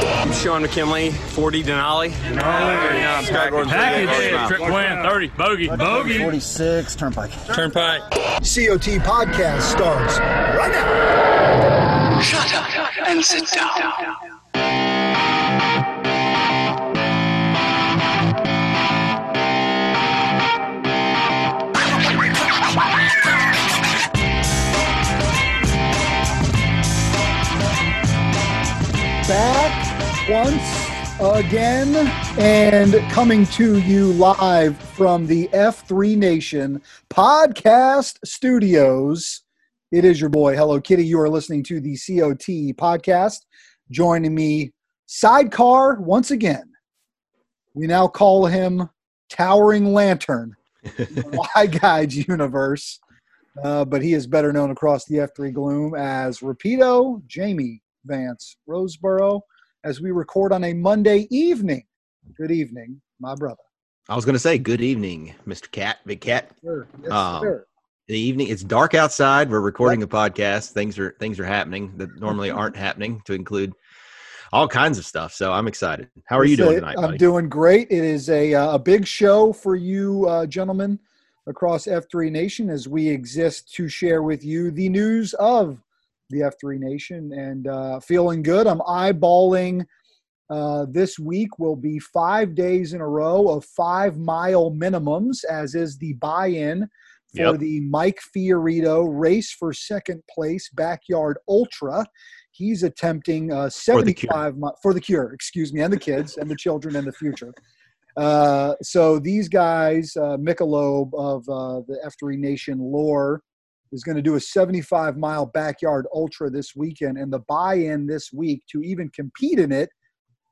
I'm Sean McKinley, 40 Denali. Denali. Scott Gordon. Package. Trick win, 30. Bogey. Bogey. 46. Turnpike. Turnpike. COT podcast starts right now. Shut up and sit down. Once again and coming to you live from the F3 Nation podcast studios. It is your boy, Hello Kitty. You are listening to the COT podcast. Joining me, Sidecar, once again. We now call him Towering Lantern, Y Guides Universe. Uh, but he is better known across the F3 Gloom as Rapido Jamie Vance Roseboro as we record on a Monday evening. Good evening, my brother. I was going to say good evening, Mr. Cat, Big Cat. Sure. Yes, Um, sir. The evening. It's dark outside. We're recording a podcast. Things are things are happening that normally aren't happening. To include all kinds of stuff. So I'm excited. How are you doing tonight, I'm buddy? doing great. It is a, uh, a big show for you, uh, gentlemen, across F3 Nation as we exist to share with you the news of the F3 Nation and uh, feeling good. I'm eyeballing. Uh, this week will be five days in a row of five mile minimums, as is the buy in for Yep. the Mike Fiorito race for second place backyard ultra. He's attempting uh, the cure. 75 mi- for the cure, excuse me, and the kids and the children and the future. Uh, so these guys, uh, Michelob of uh, the F3 Nation lore, is going to do a 75 mile backyard ultra this weekend, and the buy-in this week to even compete in it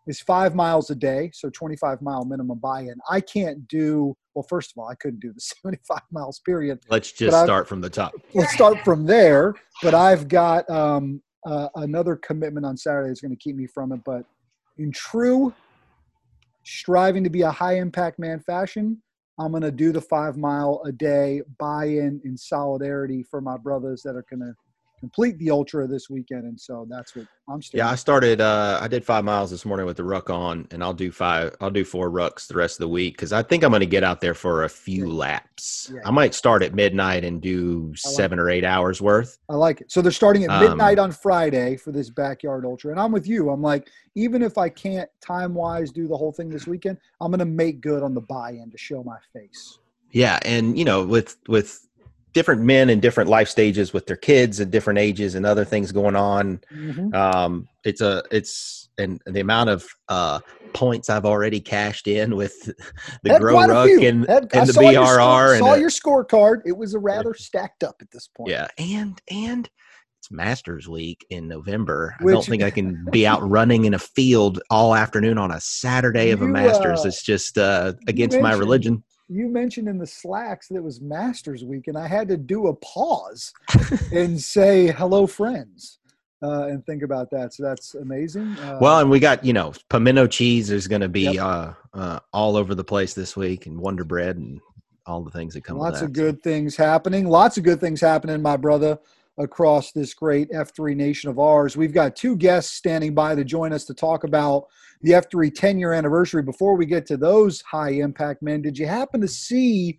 is five miles a day, so 25 mile minimum buy-in. I can't do well. First of all, I couldn't do the 75 miles period. Let's just start from the top. Let's start from there. But I've got um, uh, another commitment on Saturday that's going to keep me from it. But in true striving to be a high impact man fashion, I'm going to do the five mile a day buy in in solidarity for my brothers that are going to complete the ultra this weekend. And so that's what I'm still. Yeah, I started. Uh, I did five miles this morning with the ruck on, and I'll do five. I'll do four rucks the rest of the week because I think I'm going to get out there for a few laps. Yeah. I might start at midnight and do like seven or eight hours worth. I like it. So they're starting at Um, midnight on Friday for this backyard ultra. And I'm with you. I'm like, even if I can't time wise do the whole thing this weekend, I'm going to make good on the buy in to show my face. Yeah, and you know, with with different men in different life stages with their kids at different ages and other things going on, Mhm. um, it's a it's and the amount of uh, points I've already cashed in with the Had grow ruck and, Had- and the saw your score- BRR and saw the- your scorecard. It was a rather stacked up at this point. yeah, and and it's Masters Week in November. I don't think I can be out running in a field all afternoon on a Saturday of a Masters. uh, it's just uh, against my religion. You mentioned in the slacks that it was Masters Week, and I had to do a pause and say hello, friends, uh, and think about that. So that's amazing. Uh, Well, and we got you know pimento cheese is going to be Yep. uh, uh, all over the place this week, and Wonder Bread and all the things that come. lots of that. good things happening. Lots of good things happening, my brother, across this great F3 nation of ours. We've got two guests standing by to join us to talk about the F3 10 year anniversary. Before we get to those high impact men, did you happen to see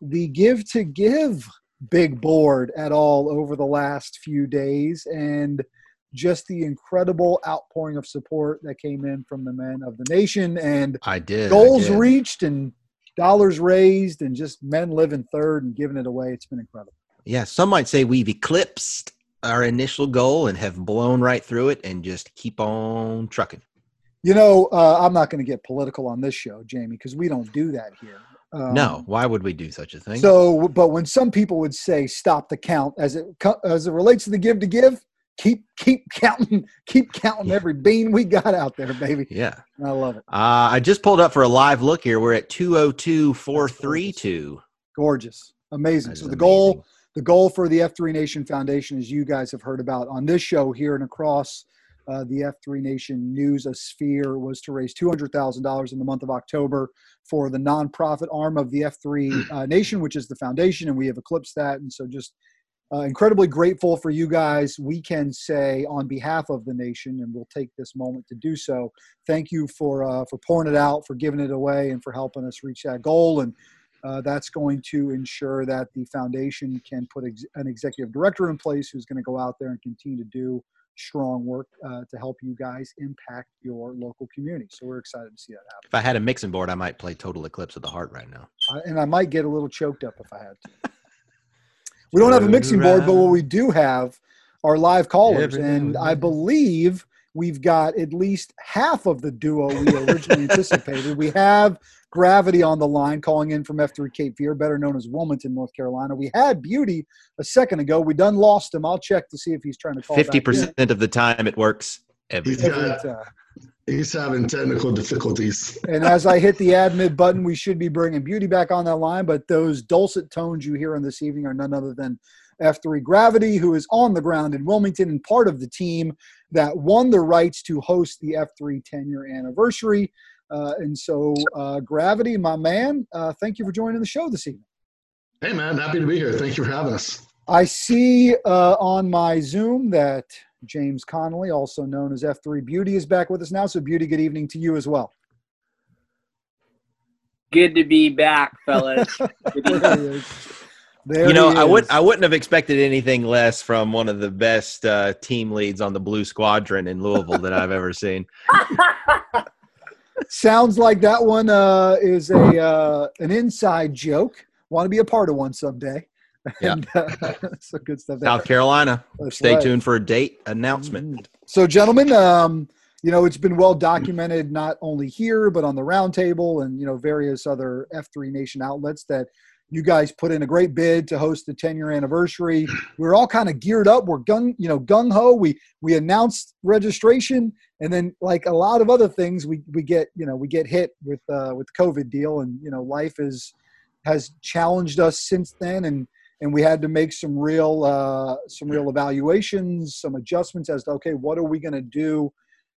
the Give to Give big board at all over the last few days? And just the incredible outpouring of support that came in from the men of the nation and I did I goals did. reached and dollars raised and just men living third and giving it away. It's been incredible. Yeah, some might say we've eclipsed our initial goal and have blown right through it, and just keep on trucking. You know, uh, I'm not going to get political on this show, Jamie, because we don't do that here. Um, no, why would we do such a thing? So, but when some people would say stop the count as it as it relates to the give to give, keep keep counting, keep counting Yeah. every bean we got out there, baby. yeah. I love it. Uh, I just pulled up for a live look here. We're at two hundred two four three two. Gorgeous, amazing. So the goal amazing. The goal for the F3 Nation Foundation, as you guys have heard about on this show here and across uh, the F3 Nation news sphere, was to raise $200,000 in the month of October for the nonprofit arm of the F3 uh, Nation, which is the foundation, and we have eclipsed that. And so just uh, incredibly grateful for you guys. We can say on behalf of the nation, and we'll take this moment to do so. Thank you for uh, for pouring it out, for giving it away, and for helping us reach that goal. And uh, that's going to ensure that the foundation can put ex- an executive director in place who's going to go out there and continue to do strong work uh, to help you guys impact your local community. So we're excited to see that happen. If I had a mixing board, I might play Total Eclipse of the Heart right now. Uh, and I might get a little choked up if I had to. We don't have a mixing board, but what we do have are live callers, and I believe we've got at least half of the duo we originally anticipated. We have Gravity on the line calling in from F3 Cape Fear, better known as Wilmington, North Carolina. We had Beauty a second ago. We done lost him. I'll check to see if he's trying to call. Fifty percent of the time, it works. Every He's got, he's having technical difficulties. and as I hit the admit button, we should be bringing Beauty back on that line. But those dulcet tones you hear on this evening are none other than F3 Gravity, who is on the ground in Wilmington and part of the team that won the rights to host the F3 10 year anniversary. Uh, and so, uh, Gravity, my man, uh, thank you for joining the show this evening. Hey, man, happy to be here. Thank you for having us. I see uh, on my Zoom that James Connolly, also known as F3 Beauty, is back with us now. So, Beauty, good evening to you as well. Good to be back, fellas. there he is. There you know, I would I wouldn't have expected anything less from one of the best uh, team leads on the Blue Squadron in Louisville that I've ever seen. Sounds like that one uh, is a uh, an inside joke. Want to be a part of one someday. Yeah. And, uh, so good stuff. there. South Carolina. That's Stay right. tuned for a date announcement. Mhm. So, gentlemen, um, you know it's been well documented not only here but on the roundtable and you know various other F3 Nation outlets that you guys put in a great bid to host the 10 year anniversary. We're all kind of geared up. We're gung, you know, gung ho. We we announced registration, and then like a lot of other things, we we get you know we get hit with uh, with the COVID deal, and you know life is has challenged us since then, and and we had to make some real uh, some real evaluations, some adjustments as to okay, what are we going to do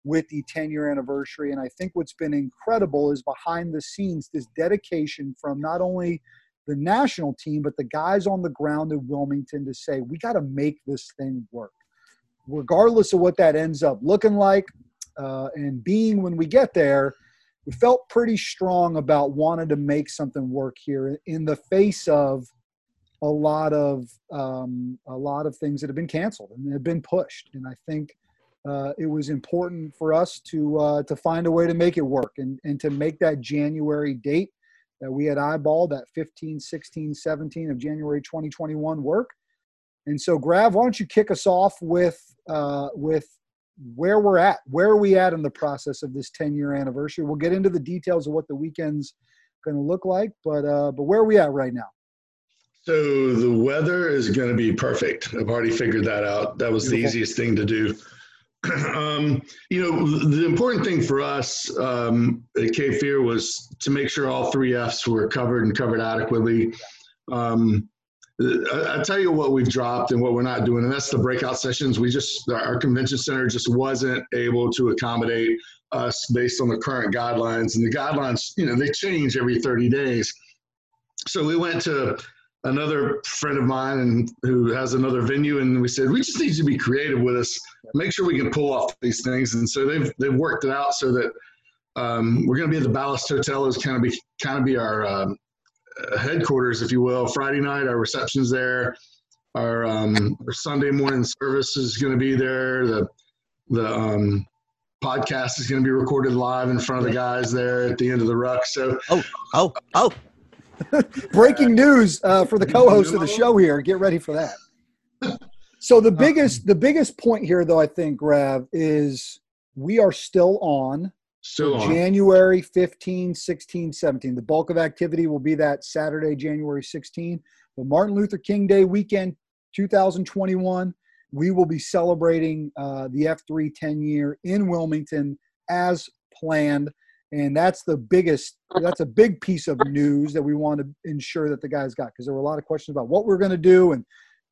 with the 10 year anniversary? And I think what's been incredible is behind the scenes this dedication from not only the national team but the guys on the ground in Wilmington to say we got to make this thing work, regardless of what that ends up looking like uh, and being when we get there. We felt pretty strong about wanting to make something work here in the face of a lot of um, a lot of things that have been canceled and have been pushed. And I think uh, it was important for us to uh, to find a way to make it work and, and to make that January date that we had eyeballed that 15, 16, 17 of January 2021 work. And so, Grav, why don't you kick us off with uh, with where we're at? Where are we at in the process of this 10 year anniversary? We'll get into the details of what the weekend's going to look like, but uh, but where are we at right now? So the weather is going to be perfect. I've already figured that out. That was the easiest thing to do. um, you know, the important thing for us um, at Cape Fear was to make sure all three Fs were covered and covered adequately. Um, I, I tell you what we've dropped and what we're not doing, and that's the breakout sessions. We just our convention center just wasn't able to accommodate us based on the current guidelines, and the guidelines, you know, they change every 30 days. So we went to another friend of mine and who has another venue and we said we just need to be creative with us. Make sure we can pull off these things. And so they've they've worked it out so that um, we're going to be at the ballast hotel. Is kind of be kind of be our um, uh, headquarters if you will. Friday night our receptions there. Our, um, our sunday morning service is going to be there. The the um, podcast is going to be recorded live in front of the guys there at the end of the ruck. So Oh, oh, oh. breaking news uh, for the co-host of the show here. Get ready for that. So the biggest the biggest point here, though, I think, Rev, is we are still on still on. January 15, 16, 17. The bulk of activity will be that Saturday, January 16. But Martin Luther King Day weekend 2021, we will be celebrating uh, the F3 10 year in Wilmington as planned. And that's the biggest, that's a big piece of news that we want to ensure that the guys got because there were a lot of questions about what we're going to do. And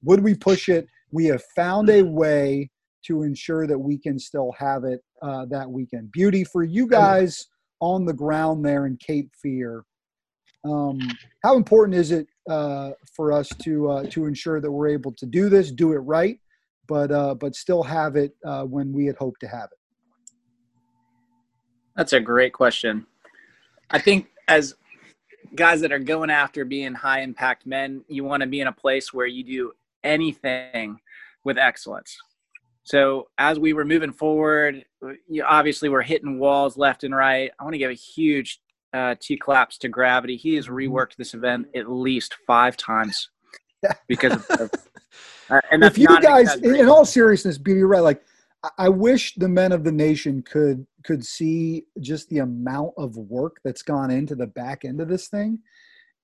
would we push it? We have found a way to ensure that we can still have it uh, that weekend. Beauty for you guys on the ground there in Cape Fear. Um, how important is it uh, for us to uh, to ensure that we're able to do this, do it right, but uh, but still have it uh, when we had hoped to have it? That's a great question. I think as guys that are going after being high impact men, you want to be in a place where you do anything with excellence. So as we were moving forward, you obviously we're hitting walls left and right. I want to give a huge uh, T claps to Gravity. He has reworked this event at least five times because of, of uh, and if you guys, in, all seriousness, be right. Like, I wish the men of the nation could could see just the amount of work that's gone into the back end of this thing.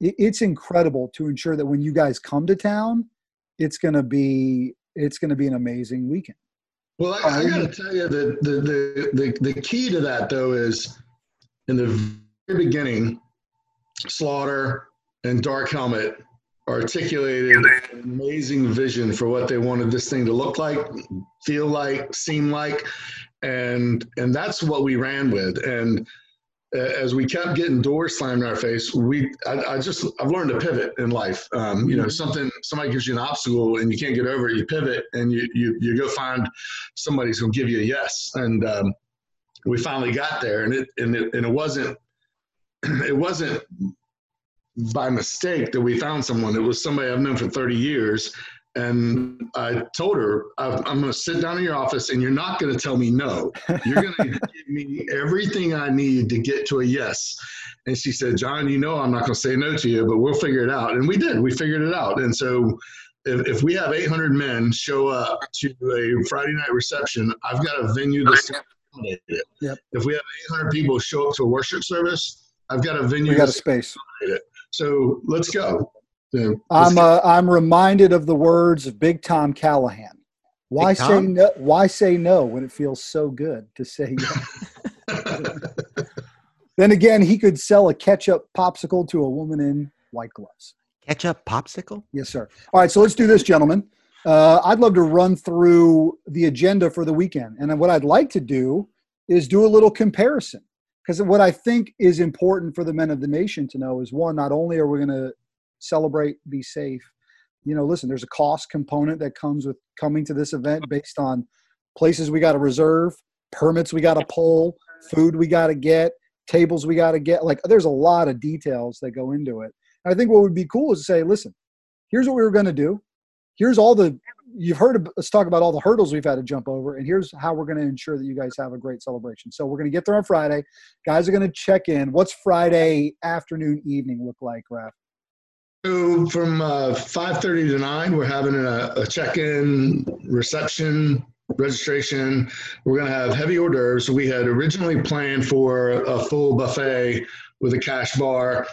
It's incredible to ensure that when you guys come to town, it's gonna be it's gonna be an amazing weekend. Well, I, I got to tell you that the, the, the, the key to that, though, is in the very beginning, Slaughter and Dark Helmet articulated an amazing vision for what they wanted this thing to look like, feel like, seem like, and and that's what we ran with. And uh, as we kept getting doors slammed in our face, we I, I just I've learned to pivot in life. Um, you know, something somebody gives you an obstacle and you can't get over it, you pivot and you you you go find somebody's gonna give you a yes. And um, we finally got there, and it and it and it wasn't it wasn't by mistake that we found someone. It was somebody I've known for 30 years. And I told her, I'm going to sit down in your office and you're not going to tell me no. You're going to give me everything I need to get to a yes. And she said, John, you know I'm not going to say no to you, but we'll figure it out. And we did. We figured it out. And so if, if we have 800 men show up to a Friday night reception, I've got a venue that's accommodated it. Yep. If we have 800 people show up to a worship service, I've got a venue We got a space. it. So let's go. Yeah, let's I'm uh, I'm reminded of the words of Big Tom Callahan. Why Big say no? Why say no when it feels so good to say yes? then again, he could sell a ketchup popsicle to a woman in white gloves. Ketchup popsicle? Yes, sir. All right, so let's do this, gentlemen. Uh, I'd love to run through the agenda for the weekend, and then what I'd like to do is do a little comparison because what I think is important for the men of the nation to know is one, not only are we going to celebrate, be safe. You know, listen, there's a cost component that comes with coming to this event based on places we got to reserve, permits we got to pull, food we got to get, tables we got to get. Like, there's a lot of details that go into it. And I think what would be cool is to say, listen, here's what we were going to do. Here's all the you've heard us talk about all the hurdles we've had to jump over, and here's how we're going to ensure that you guys have a great celebration. So we're going to get there on Friday. Guys are going to check in. What's Friday afternoon, evening look like, Grav? So from uh, 5.30 to 9, we're having a, a check-in, reception, registration. We're going to have heavy hors d'oeuvres. We had originally planned for a full buffet with a cash bar,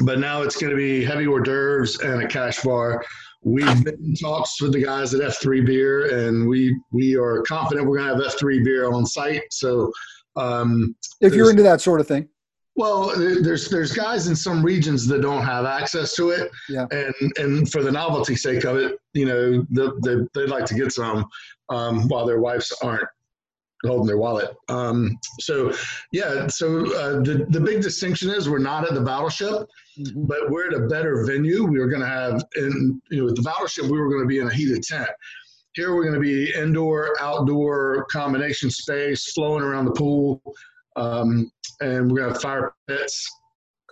but now it's going to be heavy hors d'oeuvres and a cash bar. We've been in talks with the guys at F3 Beer, and we we are confident we're going to have F3 Beer on site. So um, If you're into that sort of thing. Well, there's there's guys in some regions that don't have access to it, Yeah. and and for the novelty sake of it, you know, they they they'd like to get some um, while their wives aren't holding their wallet. Um, so yeah, so uh, the the big distinction is we're not at the battleship, but we're at a better venue. We were going to have in you know at the battleship we were going to be in a heated tent. Here we're going to be indoor, outdoor combination space, flowing around the pool, um, and we're going to have fire pits.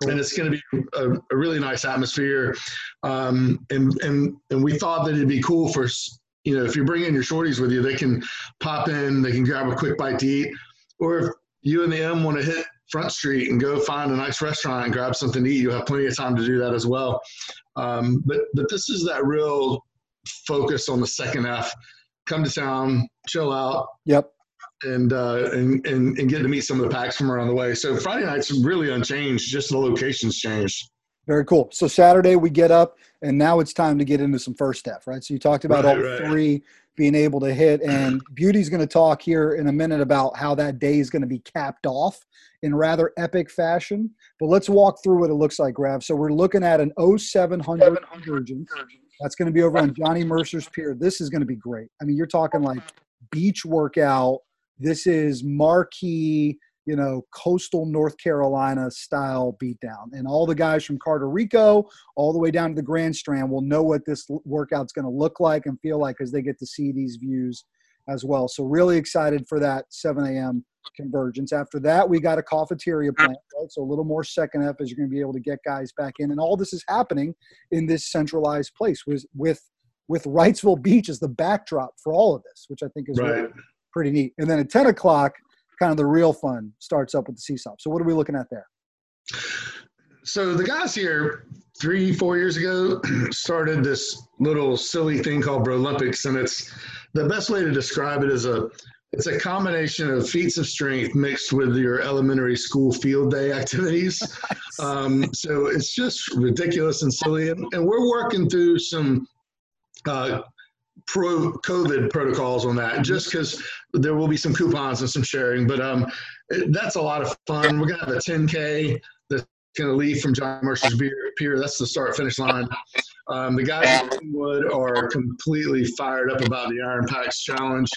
And it's going to be a, a really nice atmosphere, um, and and and we thought that it'd be cool for you know if you're bringing your shorties with you, they can pop in, they can grab a quick bite to eat, or if you and the M want to hit Front Street and go find a nice restaurant and grab something to eat, you'll have plenty of time to do that as well. Um, but but this is that real focus on the second F. Come to town, chill out, Yep. And uh, and, and and get to meet some of the PAX from around the way. So Friday night's really unchanged, just the locations changed. Very cool. So Saturday we get up, and now it's time to get into some first F, right? So you talked about Right, all right. three being able to hit, and Beauty's going to talk here in a minute about how that day is going to be capped off in rather epic fashion. But let's walk through what it looks like, Grav. So we're looking at an 0700 Virgin That's going to be over on Johnny Mercer's Pier. This is going to be great. I mean, you're talking like beach workout. This is marquee, you know, coastal North Carolina style beatdown. And all the guys from Carter Rico all the way down to the Grand Strand will know what this workout's going to look like and feel like as they get to see these views as well. So really excited for that 7 a.m. convergence. After that, we got a coffeeteria plant, right? So a little more second F as you're going to be able to get guys back in. And all this is happening in this centralized place with with with Wrightsville Beach as the backdrop for all of this, which I think is Right. really pretty neat. And then at 10 o'clock, kind of the real fun starts up with the CSAUP. So what are we looking at there? So the guys here three, four years ago started this little silly thing called Brolympics, and it's the best way to describe it is a it's a combination of feats of strength mixed with your elementary school field day activities. Um, so it's just ridiculous and silly, and, and we're working through some uh, pro COVID protocols on that, just because there will be some coupons and some sharing. But um, that's a lot of fun. We're gonna have a 10k that's gonna leave from John Mercer's Pier. That's the start finish line. Um, the guys at Greenwood are completely fired up about the Iron PAX challenge.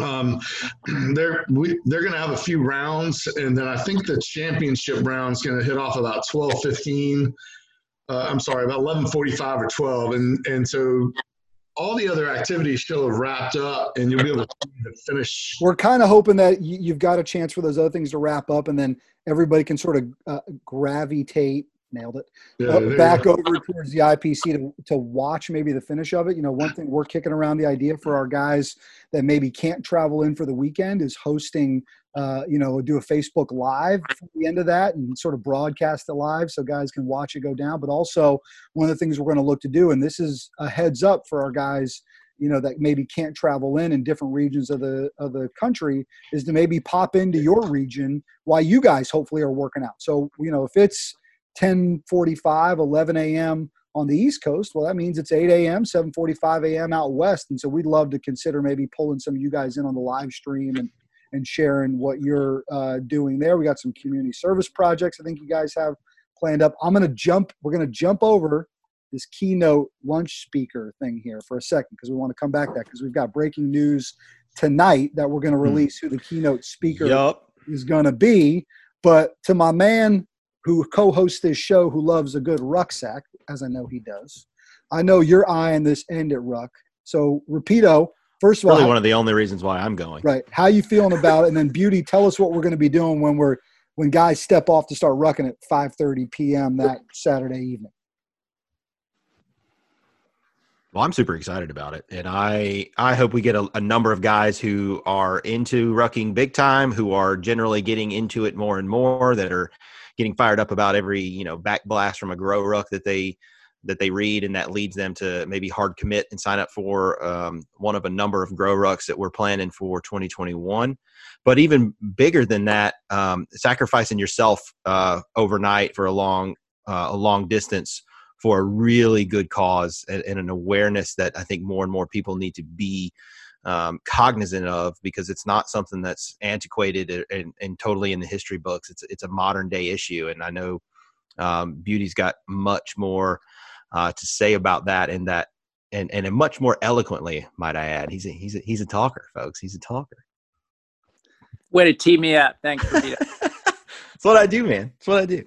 Um, they're we, they're to have a few rounds, and then I think the championship round's to hit off about twelve fifteen. Uh, I'm sorry, about eleven forty five or twelve, and and so all the other activities still have wrapped up, and you'll be able to finish. We're kind of hoping that you, you've got a chance for those other things to wrap up, and then everybody can sort of uh, gravitate. Nailed it. Yeah, uh, back over towards the IPC to, to watch maybe the finish of it. You know, one thing we're kicking around the idea for our guys that maybe can't travel in for the weekend is hosting, uh, you know, do a Facebook Live at the end of that and sort of broadcast it live so guys can watch it go down. But also, one of the things we're going to look to do, and this is a heads up for our guys, you know, that maybe can't travel in in different regions of the of the country, is to maybe pop into your region while you guys hopefully are working out. So, you know, if it's 10:45, 11 a.m. on the East Coast. Well, that means it's 8 a.m., 7:45 a.m. out west, and so we'd love to consider maybe pulling some of you guys in on the live stream and and sharing what you're uh, doing there. We got some community service projects. I think you guys have planned up. I'm going to jump. We're going to jump over this keynote lunch speaker thing here for a second because we want to come back to that because we've got breaking news tonight that we're going to release who the keynote speaker Yup. is going to be. But to my man who co-hosts this show, who loves a good rucksack, as I know he does, I know you're eyeing this End It Ruck. So, Rapido, first of all, how- one of the only reasons why I'm going. right? How you feeling about it? And then, Beauty, tell us what we're going to be doing when we're when guys step off to start rucking at 5:30 p.m. that Saturday evening. Well, I'm super excited about it, and I I hope we get a, a number of guys who are into rucking big time, who are generally getting into it more and more, that are getting fired up about every you know back blast from a GORUCK that they that they read, and that leads them to maybe hard commit and sign up for um, one of a number of GORUCKs that we're planning for 2021. But even bigger than that, um, sacrificing yourself uh, overnight for a long uh, a long distance for a really good cause and, and an awareness that I think more and more people need to be um, cognizant of because it's not something that's antiquated and, and totally in the history books. It's it's a modern day issue, and I know um, Beauty's got much more uh, to say about that, and that and and much more eloquently, might I add. He's a, he's a, he's a talker, folks. He's a talker. Way to tee me up. Thanks, Rita. That's what I do, man. That's what I do.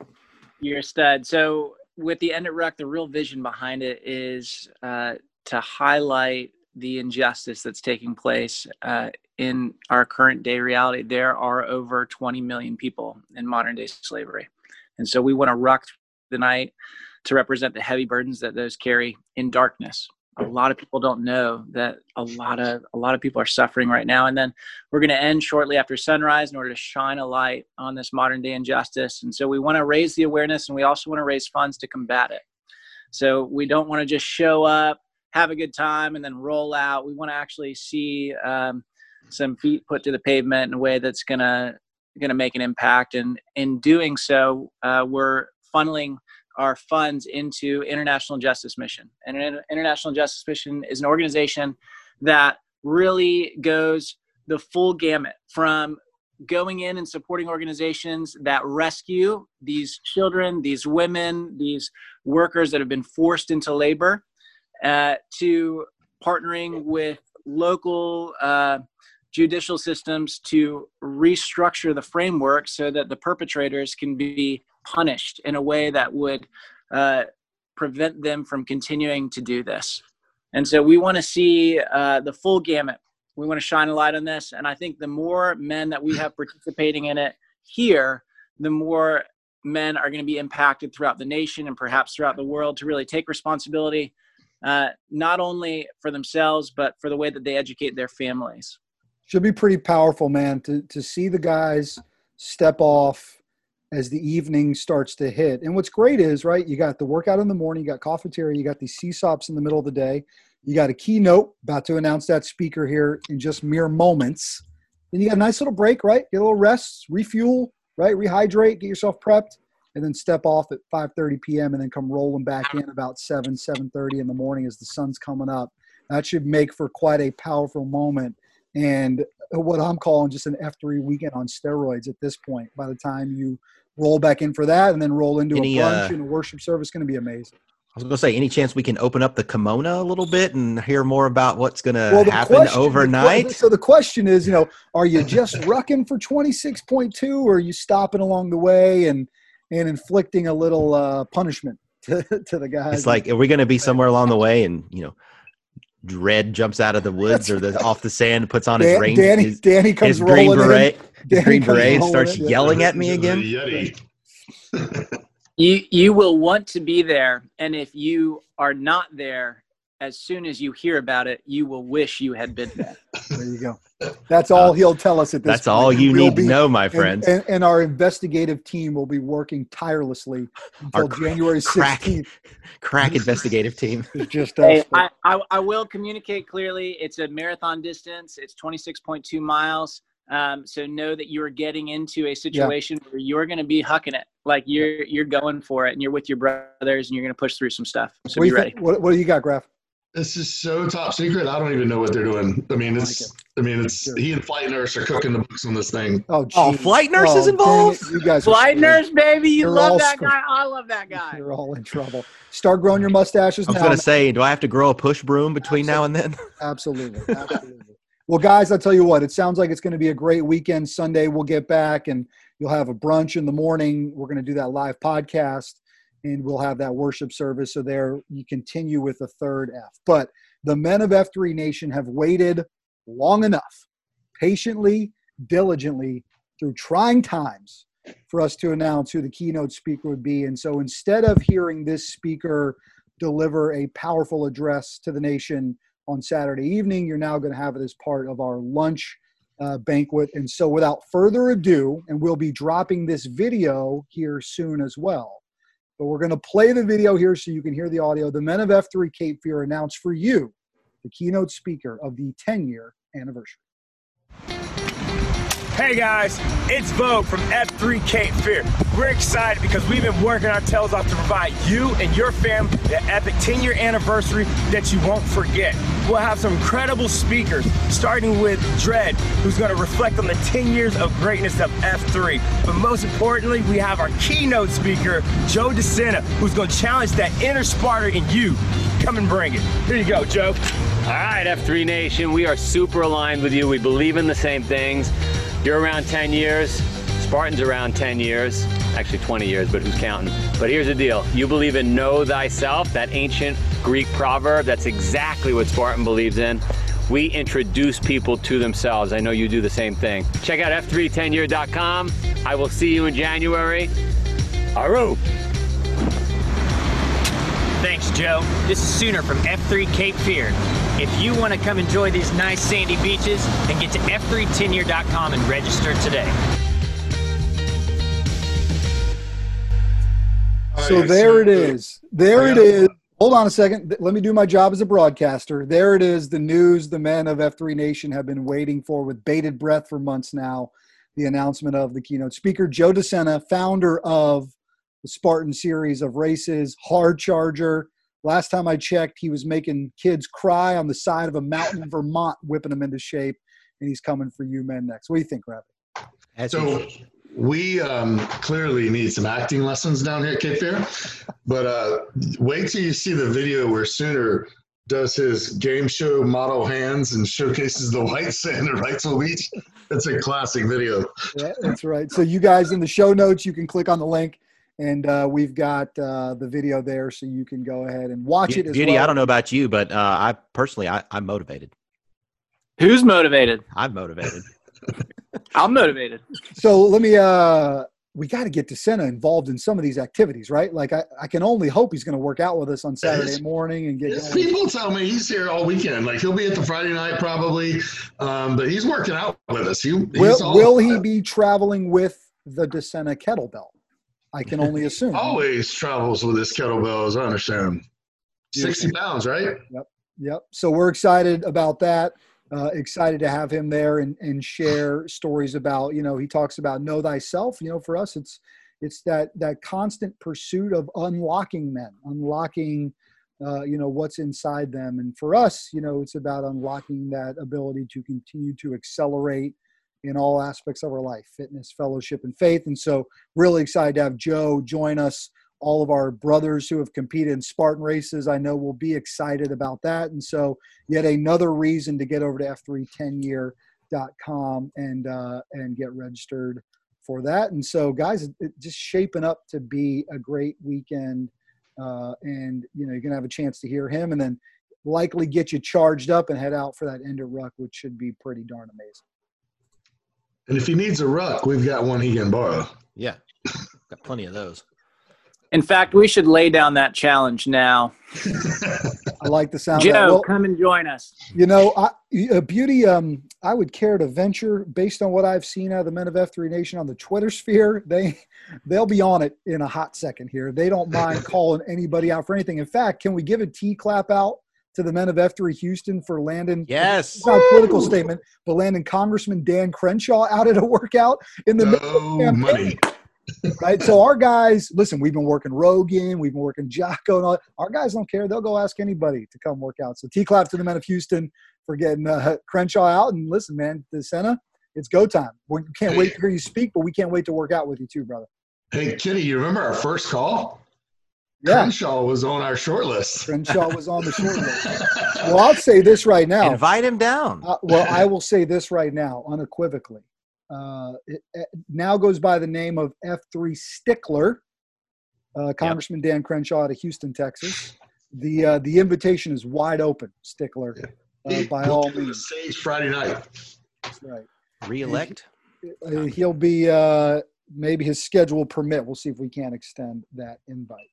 You're a stud. So with the End It Ruck, the real vision behind it is uh, to highlight the injustice that's taking place uh, in our current day reality. There are over 20 million people in modern day slavery, and so we want to ruck the night to represent the heavy burdens that those carry in darkness. A lot of people don't know that a lot of a lot of people are suffering right now, and then we're going to end shortly after sunrise in order to shine a light on this modern day injustice. And so we want to raise the awareness and we also want to raise funds to combat it. So we don't want to just show up, have a good time, and then roll out. We want to actually see um, some feet put to the pavement in a way that's going to going to make an impact. And in doing so, uh, we're funneling our funds into International Justice Mission. And Inter- International Justice Mission is an organization that really goes the full gamut from going in and supporting organizations that rescue these children, these women, these workers that have been forced into labor, uh, to partnering with local uh, judicial systems to restructure the framework so that the perpetrators can be punished in a way that would uh, prevent them from continuing to do this. And so we want to see uh, the full gamut. We want to shine a light on this. And I think the more men that we have participating in it here, the more men are going to be impacted throughout the nation and perhaps throughout the world to really take responsibility, uh, not only for themselves, but for the way that they educate their families. Should be pretty powerful, man, to, to see the guys step off as the evening starts to hit. And what's great is, right, you got the workout in the morning, you got coffeeteria, you got these CSAUPs in the middle of the day, you got a keynote about to announce that speaker here in just mere moments. Then you got a nice little break, right? Get a little rest, refuel, right? Rehydrate, get yourself prepped, and then step off at 5:30 p.m. and then come rolling back in about 7, 7:30 in the morning as the sun's coming up. That should make for quite a powerful moment and what I'm calling just an F3 weekend on steroids at this point. By the time you roll back in for that and then roll into Any, a brunch uh, and a worship service, going to be amazing. I was going to say, any chance we can open up the kimono a little bit and hear more about what's going to Well, happen question- the overnight? so the question is, you know, are you just rucking for 26.2 or are you stopping along the way and and inflicting a little uh, punishment to, to the guys? It's like, are we going to be somewhere along the way and, you know, Red jumps out of the woods or the off the sand, puts on his Dan- rain, Danny, his, Danny comes his green rolling in. beret, his green beret, starts in, yelling at me again. You you will want to be there, and if you are not there, as soon as you hear about it, you will wish you had been there. There you go. That's all he'll tell us at this Uh, That's point. all you We'll need be- to know, my and- friends. And, and our investigative team will be working tirelessly until Our cr- January crack. 16th. Crack investigative team. It's just Hey, us. I, I, I will communicate clearly. It's a marathon distance. It's 26.2 miles. Um, so know that you are getting into a situation where you're going to be hucking it, like you're you're going for it, and you're with your brothers, and you're going to push through some stuff. So what, do be you ready. what, what do you got, Grav? This is so top secret. I don't even know what they're doing. I mean, it's. I mean, it's. He and Flight Nurse are cooking the books on this thing. Oh, Oh, flight nurse is Oh, involved? dang. You guys Flight screwed. nurse, baby, you You're love that screwed. guy. I love that guy. You're all in trouble. Start growing your mustaches I was now. going to say, do I have to grow a push broom between now and then? Absolutely. Absolutely. well, guys, I'll tell you what, it sounds like it's going to be a great weekend. Sunday, we'll get back and you'll have a brunch in the morning. We're going to do that live podcast and we'll have that worship service. So there you continue with the third F. But the men of F3 Nation have waited long enough, patiently, diligently, through trying times for us to announce who the keynote speaker would be. And so instead of hearing this speaker deliver a powerful address to the nation on Saturday evening, you're now going to have it as part of our lunch uh, banquet. And so without further ado, and we'll be dropping this video here soon as well. But we're going to play the video here so you can hear the audio. The Men of F3 Cape Fear announced for you the keynote speaker of the 10 year anniversary. Hey guys, it's Vogue from F3 Cape Fear. We're excited because we've been working our tails off to provide you and your family the epic 10 year anniversary that you won't forget. We'll have some incredible speakers, starting with Dredd, who's going to reflect on the 10 years of greatness of F3. But most importantly, we have our keynote speaker, Joe DeSena, who's going to challenge that inner Sparta in you. Come and bring it. Here you go, Joe. All right, F3 Nation, we are super aligned with you. We believe in the same things. You're around 10 years. Spartan's around 10 years. Actually, 20 years, but who's counting? But here's the deal you believe in know thyself, that ancient Greek proverb. That's exactly what Spartan believes in. We introduce people to themselves. I know you do the same thing. Check out f310year.com. I will see you in January. Aroo. Thanks, Joe. This is Sooner from F3 Cape Fear. If you want to come enjoy these nice sandy beaches, then get to f3tenyear.com and register today. So there it is. There it is. Hold on a second. Let me do my job as a broadcaster. There it is. The news the men of F3 Nation have been waiting for with bated breath for months now. The announcement of the keynote speaker, Joe DeSena, founder of the Spartan series of races, Hard Charger. Last time I checked, he was making kids cry on the side of a mountain in Vermont, whipping them into shape. And he's coming for you men next. What do you think, Rabbit? So usual. We um, clearly need some acting lessons down here at Cape Fear. But uh, wait till you see the video where Sooner does his game show model hands and showcases the white sand at Wrightsville Beach. That's a classic video. Yeah, that's right. So you guys in the show notes, you can click on the link, and uh, we've got uh, the video there, so you can go ahead and watch it. As Beauty, well. I don't know about you, but uh, I personally, I, I'm motivated. Who's motivated? I'm motivated. I'm motivated. So let me. uh We got to get DeSena involved in some of these activities, right? Like I, I can only hope he's going to work out with us on Saturday His- morning and get. His going. people tell me he's here all weekend. Like he'll be at the Friday night probably, um, but he's working out with us. He, Will all- Will he be traveling with the DeSena kettlebell? I can only assume. always travels with his kettlebells? I understand. Sixty pounds, right? Yep. Yep. So we're excited about that. Uh, excited to have him there and, and share stories about, you know, he talks about know thyself. You know, for us, it's it's that that constant pursuit of unlocking men, unlocking, uh, you know, what's inside them. And for us, you know, it's about unlocking that ability to continue to accelerate in all aspects of our life, fitness, fellowship, and faith. And so, really excited to have Joe join us all of our brothers who have competed in Spartan races, I know will be excited about that. And so, yet another reason to get over to f310year.com and uh, and get registered for that. And so, guys, it, it just shaping up to be a great weekend. Uh, and you know, you're gonna have a chance to hear him, and then likely get you charged up and head out for that end of ruck, which should be pretty darn amazing. And if he needs a ruck, we've got one he can borrow. Yeah, got plenty of those. In fact, we should lay down that challenge now. I like the sound. Joe, of that. Well, come and join us. You know, I, uh, beauty. Um, I would care to venture, based on what I've seen out of the men of F3 Nation on the Twitter sphere, they they'll be on it in a hot second here. They don't mind calling anybody out for anything. In fact, can we give a T clap out to the men of F3 Houston for landing? Yes. It's not a political statement, but landing Congressman Dan Crenshaw out at a workout in the middle of the campaign money. Right? So our guys, listen, we've been working Rogan, we've been working Jocko, and all. Our guys don't care; they'll go ask anybody to come work out. So T clap to the men of Houston for getting uh, Crenshaw out. And listen, man, DeSena, it's go time. We can't wait to hear you speak, but we can't wait to work out with you too, brother. Hey, Kitty, you remember our first call? Yeah, Crenshaw was on our short list. Crenshaw was on the short list. Well, I'll say this right now. Invite him down. Uh, well, I will say this right now, unequivocally. Uh, it, it now goes by the name of F3 Stickler, uh, Congressman Dan Crenshaw out of Houston, Texas. The uh, the invitation is wide open, Stickler, uh, by We'll all do the means. Sage Friday night. That's right. Reelect. Uh, he'll be uh, maybe his schedule will permit. We'll see if we can't extend that invite.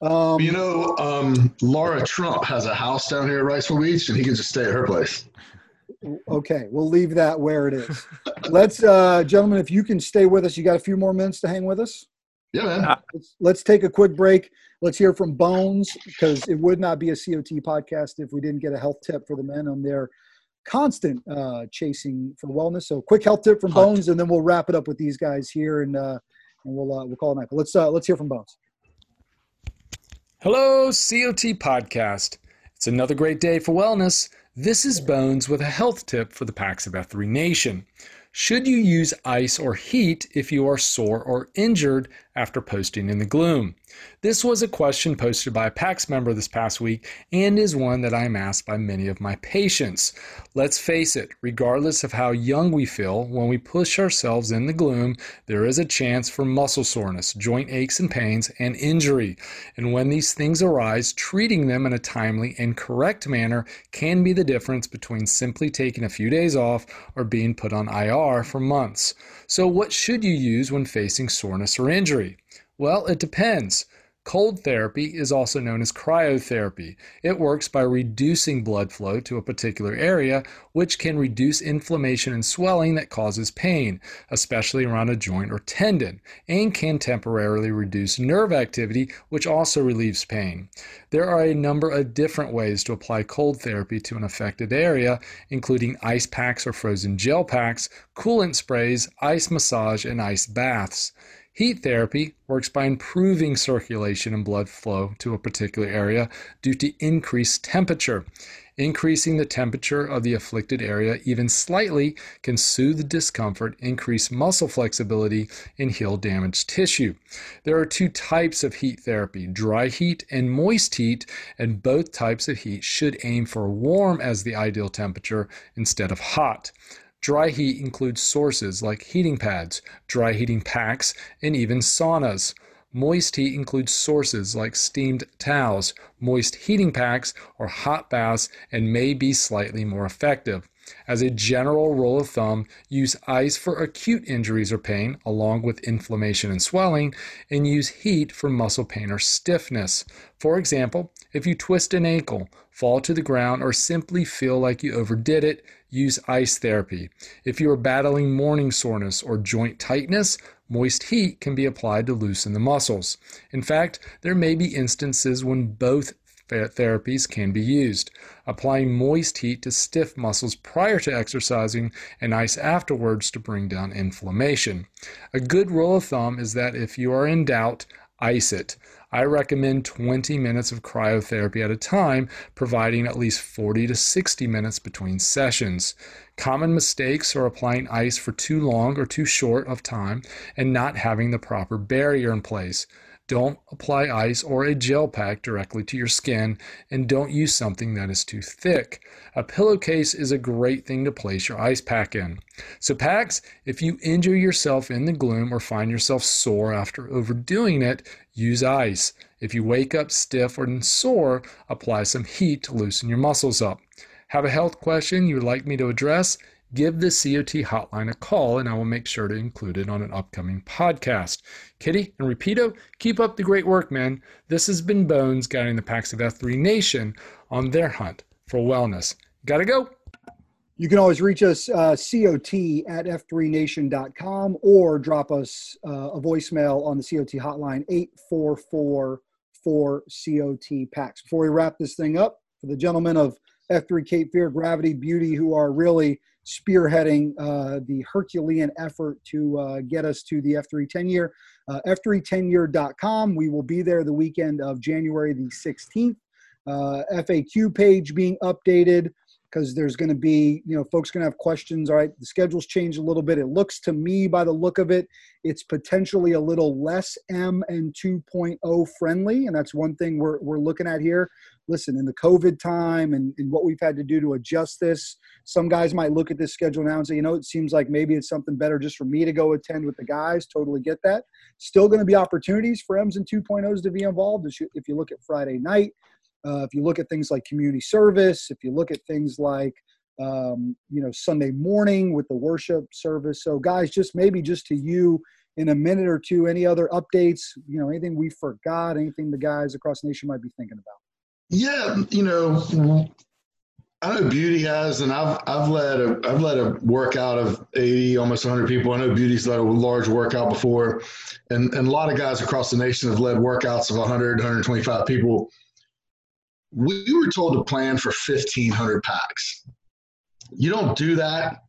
Um, You know, um, Lara Trump has a house down here at Wrightsville Beach, and he can just stay at her place. Okay, we'll leave that where it is. Let's, uh, gentlemen, if you can stay with us, you got a few more minutes to hang with us. Yeah, man. Let's, let's take a quick break. Let's hear from Bones because it would not be a COT podcast if we didn't get a health tip for the men on their constant uh, chasing for wellness. So, quick health tip from Hunt. Bones, and then we'll wrap it up with these guys here, and uh, and we'll uh, we'll call it night. But let's uh, let's hear from Bones. Hello, COT Podcast. It's another great day for wellness. This is Bones with a health tip for the Pax of F3 Nation. Should you use ice or heat if you are sore or injured after posting in the gloom? This was a question posted by a PAX member this past week and is one that I'm asked by many of my patients. Let's face it, regardless of how young we feel, when we push ourselves in the gloom, there is a chance for muscle soreness, joint aches and pains, and injury. And when these things arise, treating them in a timely and correct manner can be the difference between simply taking a few days off or being put on IR for months. So, what should you use when facing soreness or injury? Well, it depends. Cold therapy is also known as cryotherapy. It works by reducing blood flow to a particular area, which can reduce inflammation and swelling that causes pain, especially around a joint or tendon, and can temporarily reduce nerve activity, which also relieves pain. There are a number of different ways to apply cold therapy to an affected area, including ice packs or frozen gel packs, coolant sprays, ice massage, and ice baths. Heat therapy works by improving circulation and blood flow to a particular area due to increased temperature. Increasing the temperature of the afflicted area even slightly can soothe discomfort, increase muscle flexibility, and heal damaged tissue. There are two types of heat therapy dry heat and moist heat, and both types of heat should aim for warm as the ideal temperature instead of hot. Dry heat includes sources like heating pads, dry heating packs, and even saunas. Moist heat includes sources like steamed towels, moist heating packs, or hot baths, and may be slightly more effective. As a general rule of thumb, use ice for acute injuries or pain, along with inflammation and swelling, and use heat for muscle pain or stiffness. For example, if you twist an ankle, fall to the ground, or simply feel like you overdid it, use ice therapy. If you are battling morning soreness or joint tightness, moist heat can be applied to loosen the muscles. In fact, there may be instances when both therapies can be used. Applying moist heat to stiff muscles prior to exercising and ice afterwards to bring down inflammation. A good rule of thumb is that if you are in doubt, ice it. I recommend 20 minutes of cryotherapy at a time, providing at least 40 to 60 minutes between sessions. Common mistakes are applying ice for too long or too short of time and not having the proper barrier in place. Don't apply ice or a gel pack directly to your skin, and don't use something that is too thick. A pillowcase is a great thing to place your ice pack in. So, PAX, if you injure yourself in the gloom or find yourself sore after overdoing it, use ice. If you wake up stiff or sore, apply some heat to loosen your muscles up. Have a health question you would like me to address? Give the COT hotline a call and I will make sure to include it on an upcoming podcast. Kitty and Rapido, keep up the great work, man. This has been Bones guiding the of F3 Nation on their hunt for wellness. Gotta go. You can always reach us uh, COT at F3Nation.com or drop us uh, a voicemail on the COT hotline 844 4 COT PAX. Before we wrap this thing up, for the gentlemen of F3 Cape Fear, Gravity, Beauty, who are really spearheading uh, the Herculean effort to uh, get us to the F3 10 year. Uh, F310year.com. We will be there the weekend of January the 16th. Uh, FAQ page being updated because there's going to be, you know, folks going to have questions. All right, the schedule's changed a little bit. It looks to me, by the look of it, it's potentially a little less M and 2.0 friendly, and that's one thing we're we're looking at here. Listen, in the COVID time and, and what we've had to do to adjust this, some guys might look at this schedule now and say, you know, it seems like maybe it's something better just for me to go attend with the guys. Totally get that. Still going to be opportunities for M's and 2.0s to be involved. If you look at Friday night, uh, if you look at things like community service, if you look at things like um, you know Sunday morning with the worship service. So guys, just maybe just to you in a minute or two, any other updates? You know, anything we forgot? Anything the guys across the nation might be thinking about? Yeah, you know, I know Beauty has, and I've I've led a I've led a workout of 80, almost 100 people. I know Beauty's led a large workout before, and and a lot of guys across the nation have led workouts of 100, 125 people we were told to plan for 1,500 PAX. You don't do that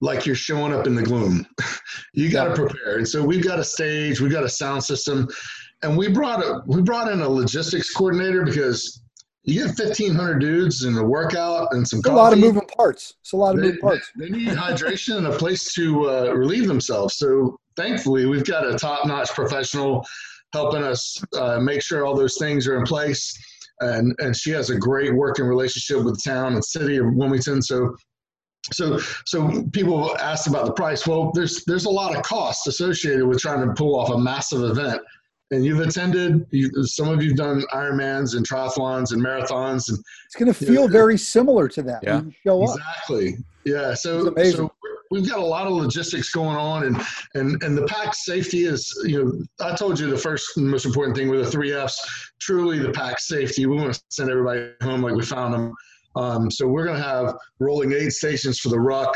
like you're showing up in the gloom. you got to prepare. And so we've got a stage, we've got a sound system, and we brought a we brought in a logistics coordinator because you get 1,500 dudes in a workout and some. It's a lot of moving parts. It's a lot of they, moving parts. They, they need hydration and a place to uh, relieve themselves. So thankfully, we've got a top-notch professional helping us uh, make sure all those things are in place. And, and she has a great working relationship with the town and city of Wilmington. So so so people asked about the price. Well, there's there's a lot of costs associated with trying to pull off a massive event. And you've attended. You, some of you've done Ironmans and triathlons and marathons, and it's going to feel know, very similar to that. Yeah, exactly. Yeah. So, so we've got a lot of logistics going on and and and the pack safety is you know i told you the first most important thing with the three f's truly the pack safety we want to send everybody home like we found them um, so we're going to have rolling aid stations for the ruck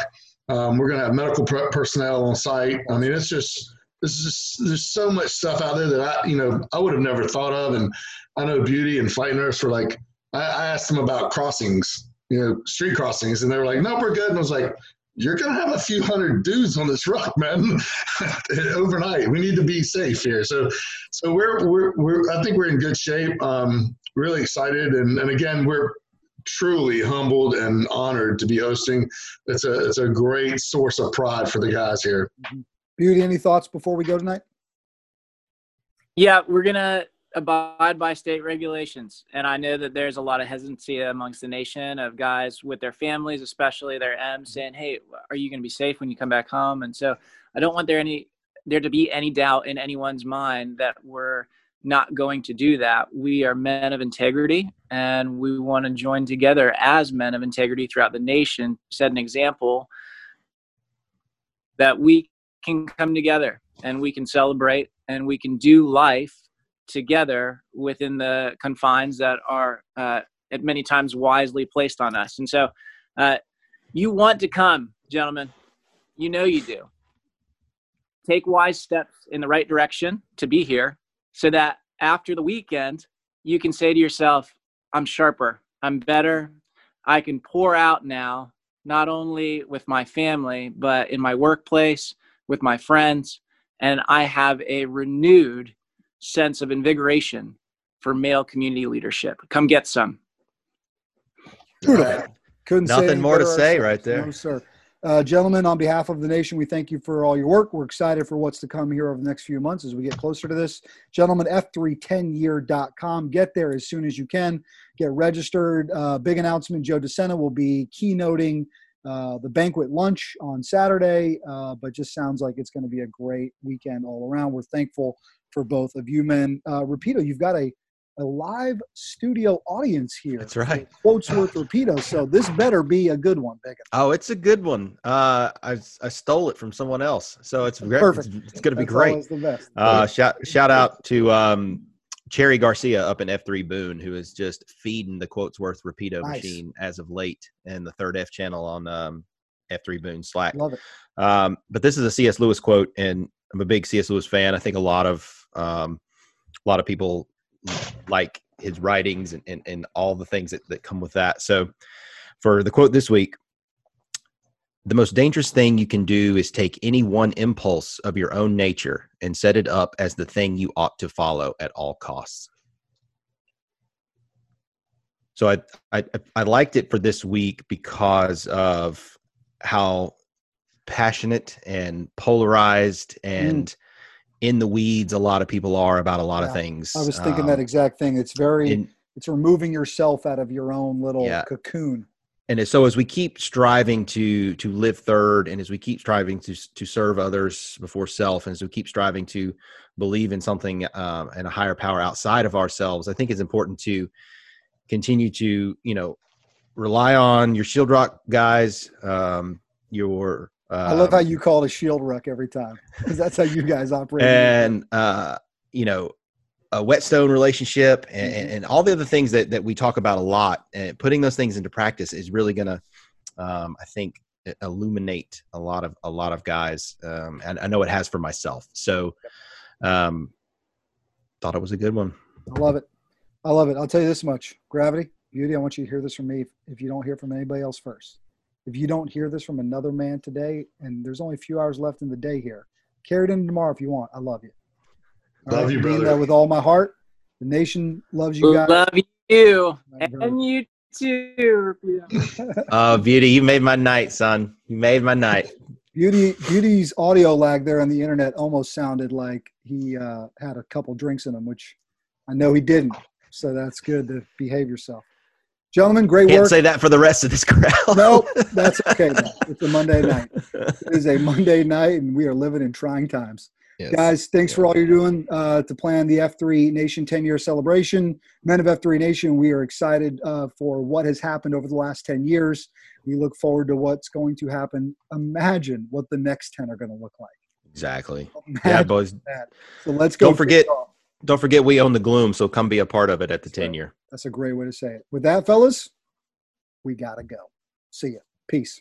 um, we're going to have medical personnel on site i mean it's just is there's so much stuff out there that i you know i would have never thought of and i know beauty and flight nurse were like I, I asked them about crossings you know, street crossings, and they were like, "No, we're good." And I was like, you're going to have a few hundred dudes on this ruck, man, overnight. We need to be safe here. So, so we're, we're, we're, I think we're in good shape. Um, really excited. And, and again, we're, truly humbled and honored to be hosting. It's a it's a great source of pride for the guys here. Beauty, any thoughts before we go tonight? Yeah, we're gonna abide by state regulations, and I know that there's a lot of hesitancy amongst the nation of guys with their families, especially their M, mm-hmm. saying, "Hey, are you gonna be safe when you come back home?" And so I don't want there any there to be any doubt in anyone's mind that we're not going to do that. We are men of integrity and we want to join together as men of integrity throughout the nation, set an example that we can come together and we can celebrate and we can do life together within the confines that are uh, at many times wisely placed on us. And so uh, you want to come, gentlemen. You know you do. Take wise steps in the right direction to be here so that after the weekend, you can say to yourself, I'm sharper, I'm better, I can pour out now, not only with my family, but in my workplace, with my friends, and I have a renewed sense of invigoration for male community leadership. Come get some. Couldn't say Nothing any more to say ourselves. right there. No, sir. Uh, gentlemen, on behalf of the nation, we thank you for all your work. We're excited for what's to come here over the next few months as we get closer to this. Gentlemen, F310year.com. Get there as soon as you can. Get registered. Uh, big announcement Joe DeSena will be keynoting uh, the banquet lunch on Saturday, uh, but just sounds like it's going to be a great weekend all around. We're thankful for both of you men. Uh, Rapido, you've got a, a live studio audience here. That's right. Quotes worth Rapido. So this better be a good one, Big. Oh, it's a good one. Uh, I I stole it from someone else, so it's. Perfect. It's, it's going to be That's great. the best. Uh, shout shout out to um, Cherry Garcia up in F3 Boone, who is just feeding the quotes worth repeato Nice. machine as of late and the third F channel on um, F3 Boone Slack. Love it. Um, but this is a C.S. Lewis quote, and I'm a big C.S. Lewis fan. I think a lot of um, a lot of people like his writings and, and, and all the things that, that come with that. So, for the quote this week, the most dangerous thing you can do is take any one impulse of your own nature and set it up as the thing you ought to follow at all costs. So I I, I liked it for this week because of how passionate and polarized and in the weeds a lot of people are about a lot of things. I was thinking Um, that exact thing. It's very, in- it's removing yourself out of your own little Yeah. cocoon. And so as we keep striving to to live third and as we keep striving to to serve others before self and as we keep striving to believe in something um, and a higher power outside of ourselves i think it's important to continue to you know rely on your shield rock guys um, your I love how um, you call it a shield rock every time because that's how you guys operate. and uh, you know a whetstone relationship and, Mm-hmm. and all the other things that, that we talk about a lot and putting those things into practice is really going to um, i think illuminate a lot of a lot of guys um, and i know it has for myself so um, thought it was a good one I love it. I love it. I'll tell you this much Gravity, Beauty, I want you to hear this from me if, if you don't hear from anybody else first. If you don't hear this from another man today, and there's only a few hours left in the day here, carry it into tomorrow if you want. I love you. All Love you, I mean brother. that with all my heart. The nation loves you guys. Love you. My. And you too. Rapido. oh beauty you made my night son you made my night Beauty Beauty's audio lag there on the internet almost sounded like he uh, had a couple drinks in him, which I know he didn't. So that's good to behave yourself. Gentlemen, great can't work. say that for the rest of this crowd Nope, that's okay. though. It's a Monday night. It is a Monday night, and we are living in trying times. Yes. Guys, thanks for all you're doing uh, to plan the F3 Nation 10 year celebration. Men of F3 Nation, we are excited uh, for what has happened over the last 10 years. We look forward to what's going to happen. Imagine what the next 10 are going to look like. exactly yeah boys that. So let's go. don't forget don't forget we own the gloom so come be a part of it at the 10 year That's a great way to say it. With that, fellas, we got to go. See ya. Peace.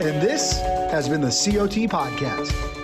And this has been the COT Podcast.